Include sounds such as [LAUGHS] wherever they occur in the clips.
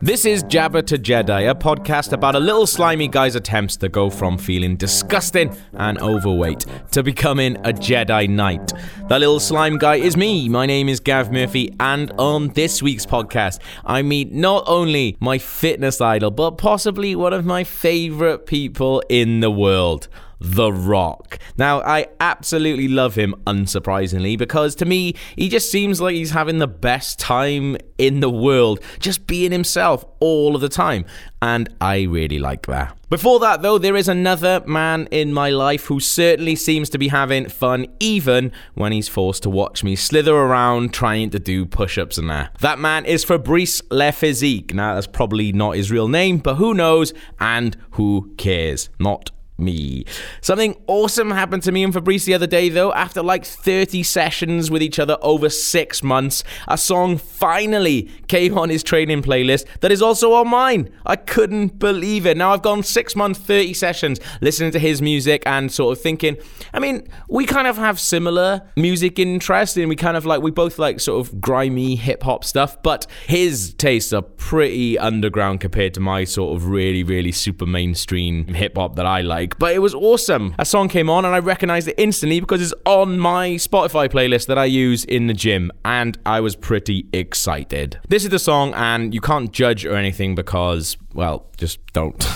This is Jabba to Jedi, a podcast about a little slimy guy's attempts to go from feeling disgusting and overweight to becoming a Jedi Knight. That little slime guy is me. My name is Gav Murphy, and on this week's podcast, I meet not only my fitness idol, but possibly one of my favorite people in the world. The Rock. Now, I absolutely love him, unsurprisingly, because to me, he just seems like he's having the best time in the world, just being himself all of the time. And I really like that. Before that, though, there is another man in my life who certainly seems to be having fun, even when he's forced to watch me slither around trying to do push ups and that. That man is Fabrice Le Physique. Now, that's probably not his real name, but who knows and who cares? Not me. Something awesome happened to me and Fabrice the other day, though. After like 30 sessions with each other over six months, a song finally came on his training playlist that is also on mine. I couldn't believe it. Now I've gone six months, 30 sessions listening to his music and sort of thinking, I mean, we kind of have similar music interests and we kind of like, we both like sort of grimy hip hop stuff, but his tastes are pretty underground compared to my sort of really, really super mainstream hip hop that I like but it was awesome. A song came on and I recognized it instantly because it's on my Spotify playlist that I use in the gym, and I was pretty excited. This is the song, and you can't judge or anything because, well, just don't. [LAUGHS]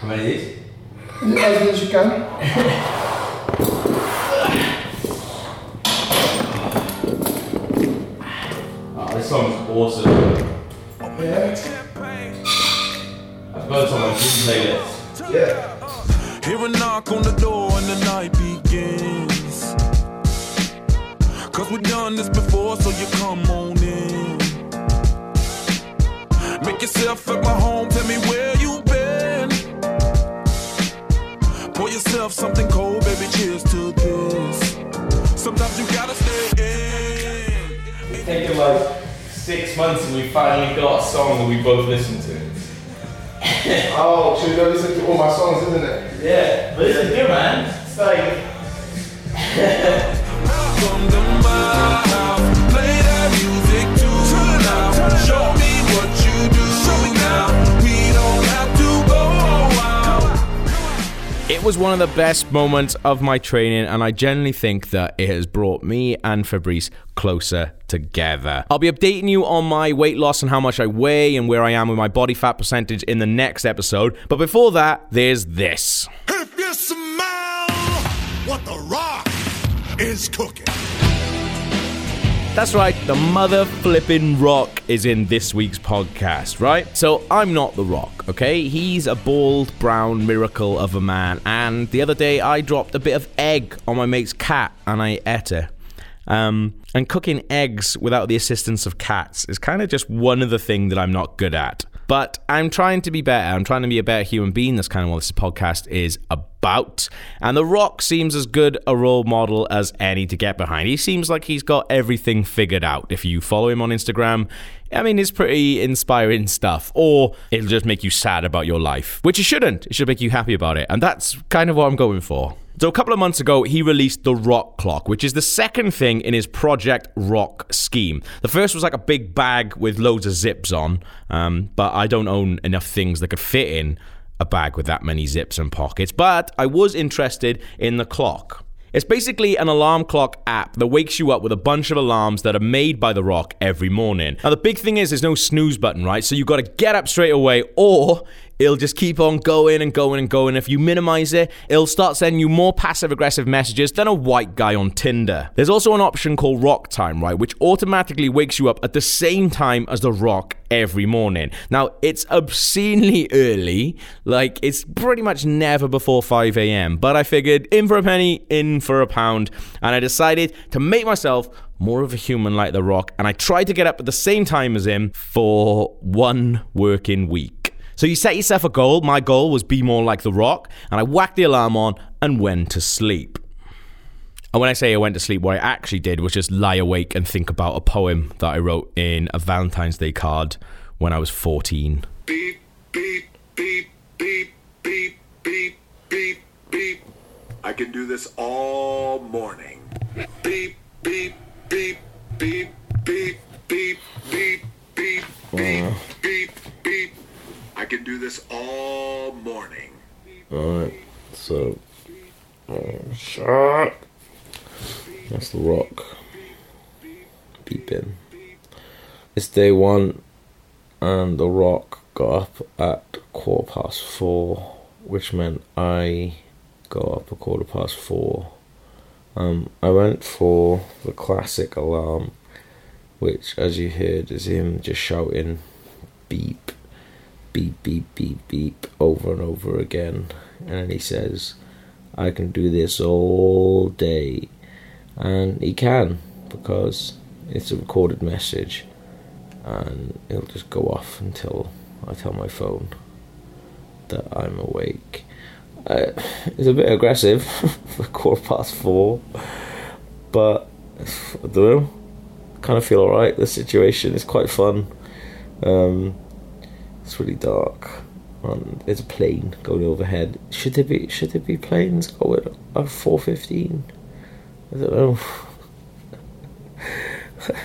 How many of these? [LAUGHS] As many as you can. Oh, this song's awesome. Yeah. Hear a knock on the door and the night begins. Cause we've done this before, so you come on in. Make yourself at my home, tell me where you've been. Pour yourself something cold, baby, cheers to this. Sometimes you gotta stay in. It's taken like six months and we finally got a song that we both listen to. Oh, so you don't listen to all my songs, isn't it? Yeah, but this is good, man. It's like. It was one of the best moments of my training, and I genuinely think that it has brought me and Fabrice closer together. I'll be updating you on my weight loss and how much I weigh and where I am with my body fat percentage in the next episode. But before that, there's this. If you smell what the rock is cooking. That's right, the mother flipping rock is in this week's podcast, right? So I'm not the rock, okay? He's a bald brown miracle of a man, and the other day I dropped a bit of egg on my mate's cat and I ate it. Um, and cooking eggs without the assistance of cats is kind of just one of the things that I'm not good at. But I'm trying to be better. I'm trying to be a better human being. That's kind of what this podcast is about. And The Rock seems as good a role model as any to get behind. He seems like he's got everything figured out. If you follow him on Instagram, I mean, it's pretty inspiring stuff. Or it'll just make you sad about your life, which it shouldn't. It should make you happy about it. And that's kind of what I'm going for. So, a couple of months ago, he released the Rock Clock, which is the second thing in his Project Rock scheme. The first was like a big bag with loads of zips on, um, but I don't own enough things that could fit in a bag with that many zips and pockets. But I was interested in the clock. It's basically an alarm clock app that wakes you up with a bunch of alarms that are made by The Rock every morning. Now, the big thing is there's no snooze button, right? So you've got to get up straight away, or it'll just keep on going and going and going. If you minimize it, it'll start sending you more passive aggressive messages than a white guy on Tinder. There's also an option called Rock Time, right, which automatically wakes you up at the same time as The Rock every morning. Now, it's obscenely early, like it's pretty much never before 5 a.m., but I figured in for a penny, in for a pound, and I decided to make myself more of a human like The Rock, and I tried to get up at the same time as him for one working week. So you set yourself a goal. My goal was be more like The Rock, and I whacked the alarm on and went to sleep. And when I say I went to sleep, what I actually did was just lie awake and think about a poem that I wrote in a Valentine's Day card when I was 14. Beep, beep, beep, beep, beep, beep, beep, beep. I can do this all morning. Beep, beep, beep, beep, beep, beep, beep, beep, beep, beep, beep. I can do this all morning. Alright, so. Oh, shut. That's the rock. Beeping. It's day one, and the rock got up at quarter past four, which meant I got up at quarter past four. Um, I went for the classic alarm, which, as you heard, is him just shouting beep, beep, beep, beep, beep over and over again. And he says, I can do this all day. And he can, because it's a recorded message. And it'll just go off until I tell my phone that I'm awake. Uh, it's a bit aggressive [LAUGHS] for quarter past four, but I don't know. Kind of feel alright. The situation is quite fun. Um, it's really dark, and there's a plane going overhead. Should there be should there be planes going at four fifteen? I don't know. [LAUGHS]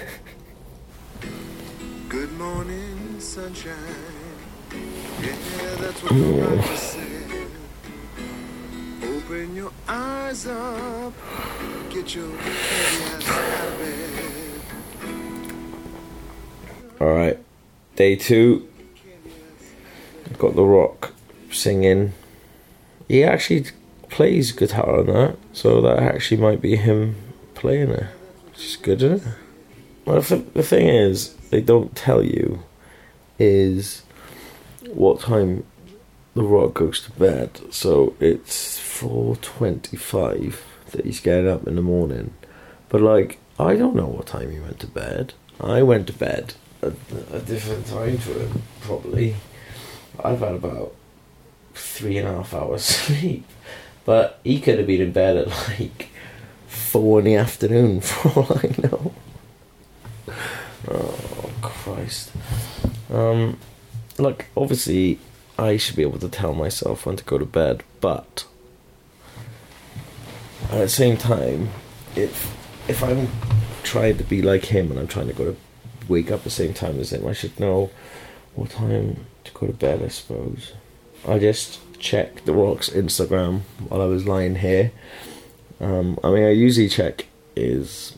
Good morning, sunshine. Yeah, that's what writer said. Open your eyes up. Get your ass out of bed. All right, day two. Got the Rock singing. He actually plays guitar on that, so that actually might be him playing it, which is good, isn't it? Well, the, the thing is, they don't tell you is what time the Rock goes to bed. So it's four twenty-five that he's getting up in the morning. But like, I don't know what time he went to bed. I went to bed at a different time to him, probably. I've had about three and a half hours [LAUGHS] sleep. But he could have been in bed at like four in the afternoon [LAUGHS] for all I know. Oh Christ. Um like obviously I should be able to tell myself when to go to bed, but at the same time, if if I'm trying to be like him and I'm trying to go to wake up the same time as him, I should know what time to go to bed. I suppose. I just checked the Rock's Instagram while I was lying here. Um, I mean, I usually check his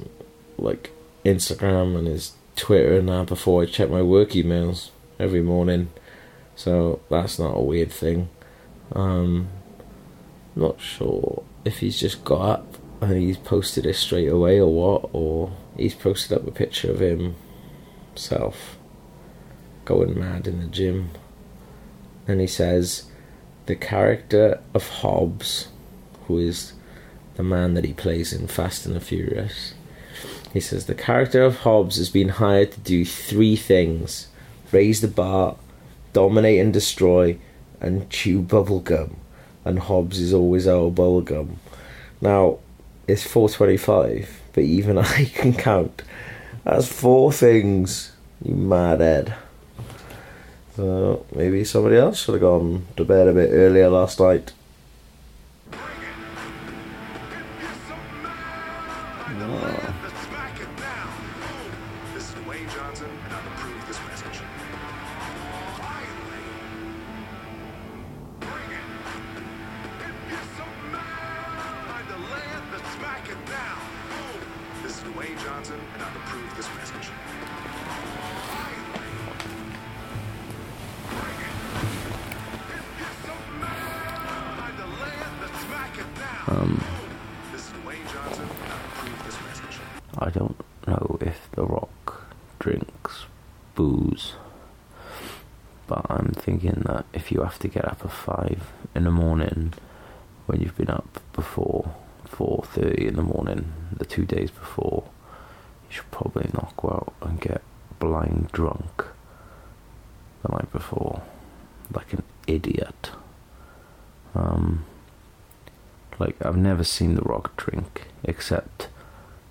like Instagram and his Twitter and that before I check my work emails every morning. So that's not a weird thing. Um, not sure if he's just got up and he's posted it straight away or what, or he's posted up a picture of himself going mad in the gym. And he says, the character of Hobbs, who is the man that he plays in Fast and the Furious, he says, the character of Hobbs has been hired to do three things raise the bar, dominate and destroy, and chew bubblegum. And Hobbs is always out of bubblegum. Now, it's 425, but even [LAUGHS] I can count. That's four things, you mad head. So maybe somebody else should have gone to bed a bit earlier last night. That if you have to get up at five in the morning when you've been up before four thirty in the morning, the two days before, you should probably not go out and get blind drunk the night before, like an idiot. Um, like I've never seen The Rock drink except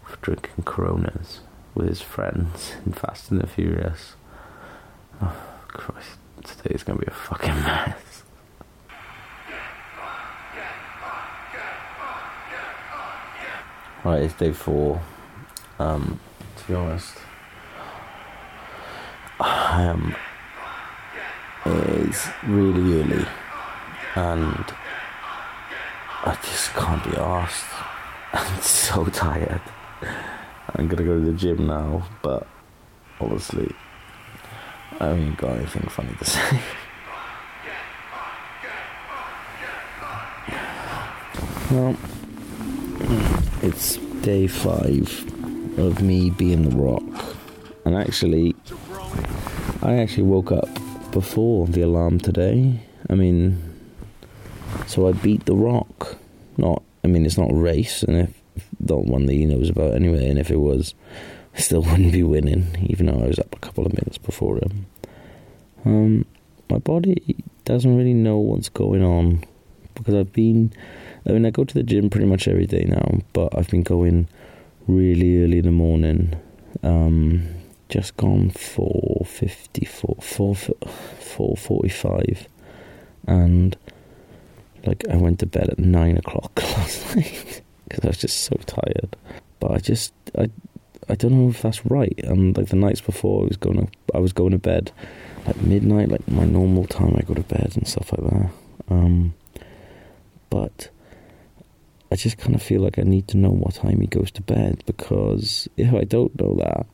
for drinking Coronas with his friends in Fast and the Furious. Oh, Christ, today's gonna be a fucking mess. Right, it's day four. Um, to be honest, I am it's really early, and I just can't be asked. [LAUGHS] I'm so tired. I'm gonna go to the gym now, but obviously, I haven't got anything funny to say. well, it's day five of me being the rock, and actually, I actually woke up before the alarm today. I mean, so I beat the rock. Not, I mean, it's not a race, and if not one that he knows about anyway. And if it was, I still [LAUGHS] wouldn't be winning, even though I was up a couple of minutes before him. Um, my body doesn't really know what's going on because I've been. I mean, I go to the gym pretty much every day now, but I've been going really early in the morning. Um, just gone four fifty four four four forty five, and like I went to bed at nine o'clock [LAUGHS] last night because I was just so tired. But I just I I don't know if that's right. And like the nights before, I was going to I was going to bed at midnight, like my normal time I go to bed and stuff like that. Um, but I just kind of feel like I need to know what time he goes to bed because if I don't know that,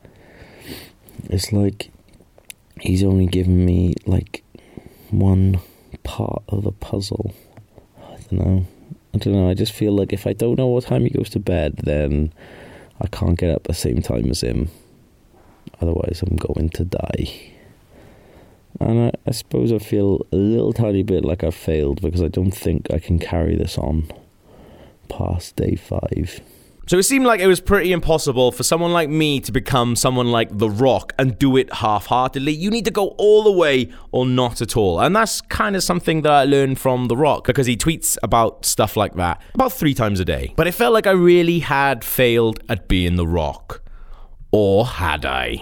it's like he's only given me like one part of the puzzle. I don't know. I don't know. I just feel like if I don't know what time he goes to bed, then I can't get up the same time as him. Otherwise, I'm going to die. And I, I suppose I feel a little tiny bit like I've failed because I don't think I can carry this on past day five. So it seemed like it was pretty impossible for someone like me to become someone like The Rock and do it half heartedly. You need to go all the way or not at all. And that's kind of something that I learned from The Rock because he tweets about stuff like that about three times a day. But it felt like I really had failed at being The Rock. Or had I?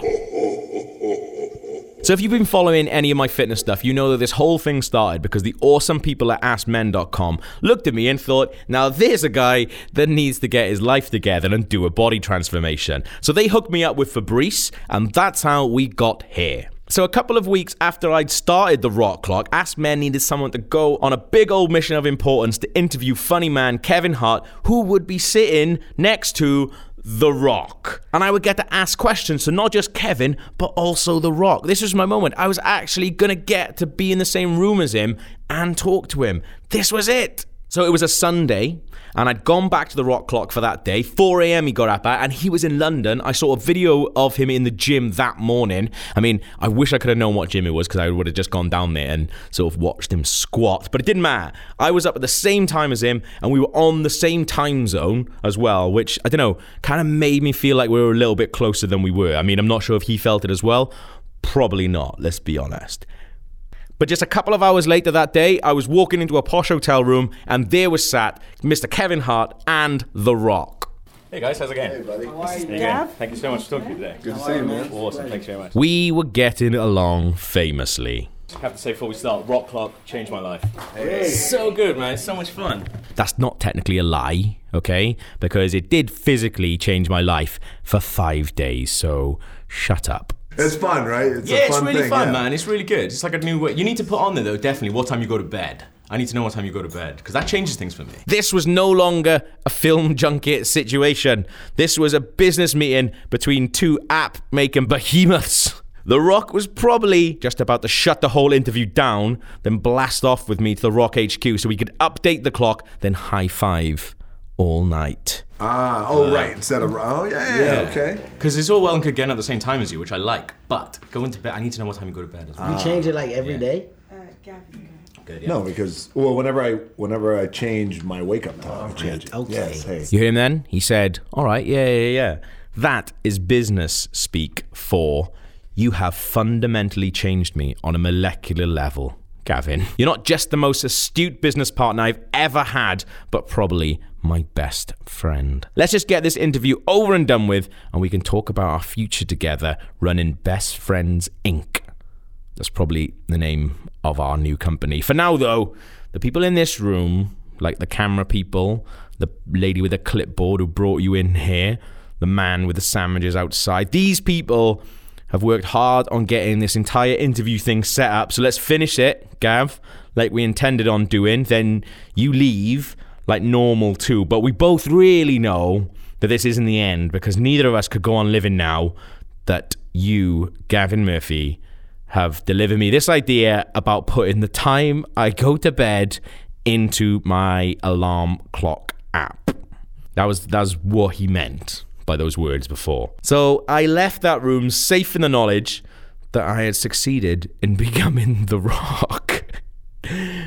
So if you've been following any of my fitness stuff, you know that this whole thing started because the awesome people at AskMen.com looked at me and thought, now there's a guy that needs to get his life together and do a body transformation. So they hooked me up with Fabrice, and that's how we got here. So a couple of weeks after I'd started the Rock Clock, Ask Men needed someone to go on a big old mission of importance to interview funny man Kevin Hart, who would be sitting next to the Rock. And I would get to ask questions to not just Kevin, but also The Rock. This was my moment. I was actually going to get to be in the same room as him and talk to him. This was it. So it was a Sunday, and I'd gone back to the rock clock for that day. 4 a.m. he got up at, and he was in London. I saw a video of him in the gym that morning. I mean, I wish I could have known what gym it was because I would have just gone down there and sort of watched him squat. But it didn't matter. I was up at the same time as him, and we were on the same time zone as well, which I don't know, kind of made me feel like we were a little bit closer than we were. I mean, I'm not sure if he felt it as well. Probably not, let's be honest. But just a couple of hours later that day, I was walking into a posh hotel room and there was sat Mr. Kevin Hart and The Rock. Hey guys, how's it going? Hey buddy. How you going? Thank you so much for talking to me today. Good to see you, man. Awesome, thanks very much. We were getting along famously. I have to say before we start, Rock Clock changed my life. So good, man. It's so much fun. That's not technically a lie, okay? Because it did physically change my life for five days, so shut up. It's fun, right? It's Yeah, a it's fun really thing, fun, yeah. man. It's really good. It's like a new way. You need to put on there though, definitely, what time you go to bed. I need to know what time you go to bed because that changes things for me. This was no longer a film [LAUGHS] junket situation. This was a business meeting between two app making behemoths. The Rock was probably just about to shut the whole interview down, then blast off with me to the Rock HQ so we could update the clock, then high five all night. Ah, oh, right. Instead of, oh, yeah, yeah, yeah, okay. Because it's all well and good getting at the same time as you, which I like. But going to bed, I need to know what time you go to bed as well. You change it like every day. Uh, Gavin. Good, yeah. No, because, well, whenever I whenever I change my wake up time, I change it. okay. Yes, hey. You hear him then? He said, All right, yeah, yeah, yeah. That is business speak for you have fundamentally changed me on a molecular level, Gavin. You're not just the most astute business partner I've ever had, but probably my best friend. Let's just get this interview over and done with, and we can talk about our future together running Best Friends Inc. That's probably the name of our new company. For now, though, the people in this room like the camera people, the lady with the clipboard who brought you in here, the man with the sandwiches outside. These people have worked hard on getting this entire interview thing set up. So let's finish it, Gav, like we intended on doing. Then you leave like normal too. But we both really know that this isn't the end because neither of us could go on living now that you, Gavin Murphy, have delivered me this idea about putting the time I go to bed into my alarm clock app. That was that's what he meant by those words before. So I left that room safe in the knowledge that I had succeeded in [LAUGHS] becoming the rock.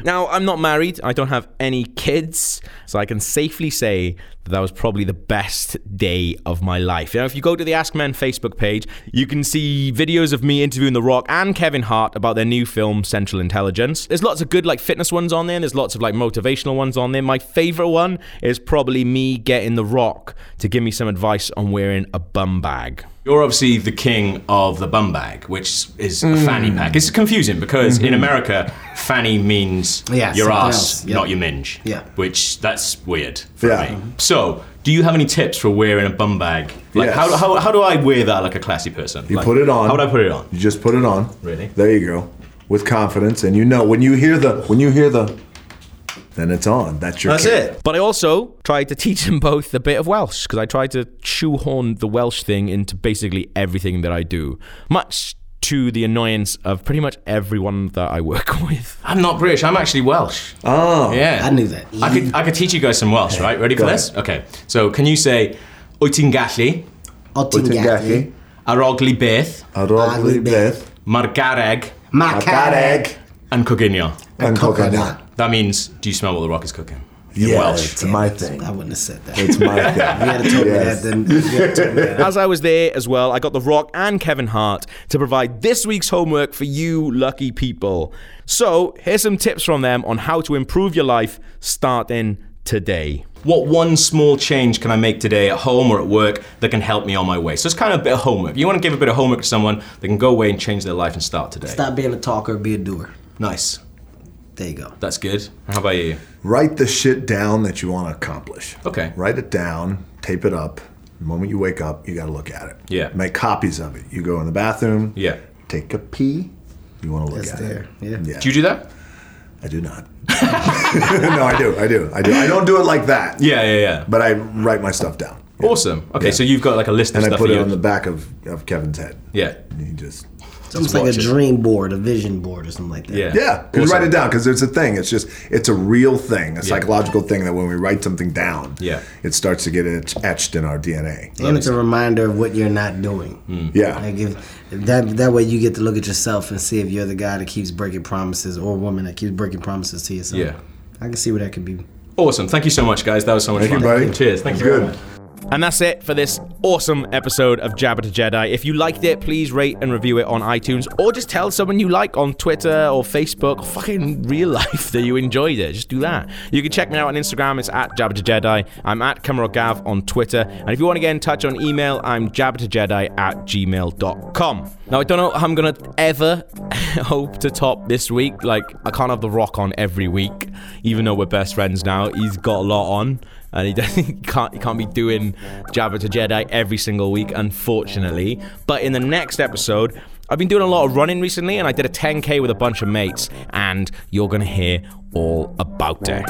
Now, I'm not married. I don't have any kids. So I can safely say that that was probably the best day of my life. Know, if you go to the Ask Men Facebook page, you can see videos of me interviewing The Rock and Kevin Hart about their new film, Central Intelligence. There's lots of good, like, fitness ones on there. There's lots of, like, motivational ones on there. My favorite one is probably me getting The Rock to give me some advice on wearing a bum bag. You're obviously the king of the bum bag, which is a fanny hmm. pack. It's confusing because in mm-hmm. America, fanny means Yeah, your ass. Yep. not your minge. Yeah. Which that's weird for Yeah. me. So, do you have any tips for wearing a bum bag? Like, Yes. how, how, how do I wear that like a classy person? You Like, put it on. How would I put it on? You just put it on. Really? There you go. With confidence, and you know when you hear the when you hear the, then it's on. That's your. That's kick. it. But I also tried to teach them both a bit of Welsh because I tried to shoehorn the Welsh thing into basically everything that I do, much to the annoyance of pretty much everyone that I work [LAUGHS] with. I'm not British. I'm actually Welsh. Oh. Yeah. I knew that. I could, I could teach you guys some Welsh, right? Ready for Go this? Okay. So, can you say, Wyt ti'n gallu, O ti'n Wyt ti'n gallu. gallu? arogli beth, Arogli Arogli beth. mae'r gareg Macareg. yn coginio? And coconut. That means, do you smell what the rock is cooking? In Yeah, Welsh. it's my thing. I wouldn't have said that. It's my [LAUGHS] thing. You had to told me Yes. that, then you had to told me that. As I was there as well, I got The Rock and Kevin Hart to provide this week's homework for you lucky people. So, here's some tips from them on how to improve your life starting today. What one small change can I make today at home or at work that can help me on my way? So it's kind of a bit of homework. You want to give a bit of homework to someone that can go away and change their life and start today. Stop being a talker, be a doer. Nice. There you go. That's good. How about you? Write the shit down that you want to accomplish. Okay. Write it down, tape it up. The moment you wake up, you got to look at it. Yeah. Make copies of it. You go in the bathroom. Yeah. Take a pee. You want to look It's at there. it. Yeah. Yeah. Do you do that? I do not. [LAUGHS] no, I do. I do. I do. I don't do it like that. Yeah, yeah, yeah. But I write my stuff down. Yeah. Awesome. Okay, Yeah. so you've got like a list of And I put it you- on the back of, of Kevin's head. Yeah. And he just. It's almost like a it. dream board, a vision board, or something like that. Yeah. Yeah, because Awesome. write it down because it's a thing. It's just it's a real thing, a psychological thing that when we write something down, Yeah. it starts to get etch- etched in our DNA. And it's a reminder of what you're not doing. Hmm. Yeah, Like if, that that way you get to look at yourself and see if you're the guy that keeps breaking promises or a woman that keeps breaking promises to yourself. Yeah. I can see where that could be. Awesome. Thank you so much, guys. That was so much Thank fun. you, buddy. Cheers. Thank It's you very good. much. And that's it for this awesome episode of Jabba to Jedi. If you liked it, please rate and review it on iTunes or just tell someone you like on Twitter or Facebook or fucking real [LAUGHS] life that you enjoyed it. Just do that. You can check me out on Instagram. It's at Jabba to Jedi. I'm at Gav on Twitter. And if you want to get in touch on email, I'm jabbatojedi at gmail.com. Now, I don't know how I'm going to ever [LAUGHS] hope to top this week. Like, I can't have The Rock on every week, even though we're best friends now. He's got a lot on and [LAUGHS] he, can't he can't be doing Jabba to Jedi every single week, unfortunately. But in the next episode, I've been doing a lot of running recently, and I did a 10k with a bunch of mates, and you're gonna hear all about it.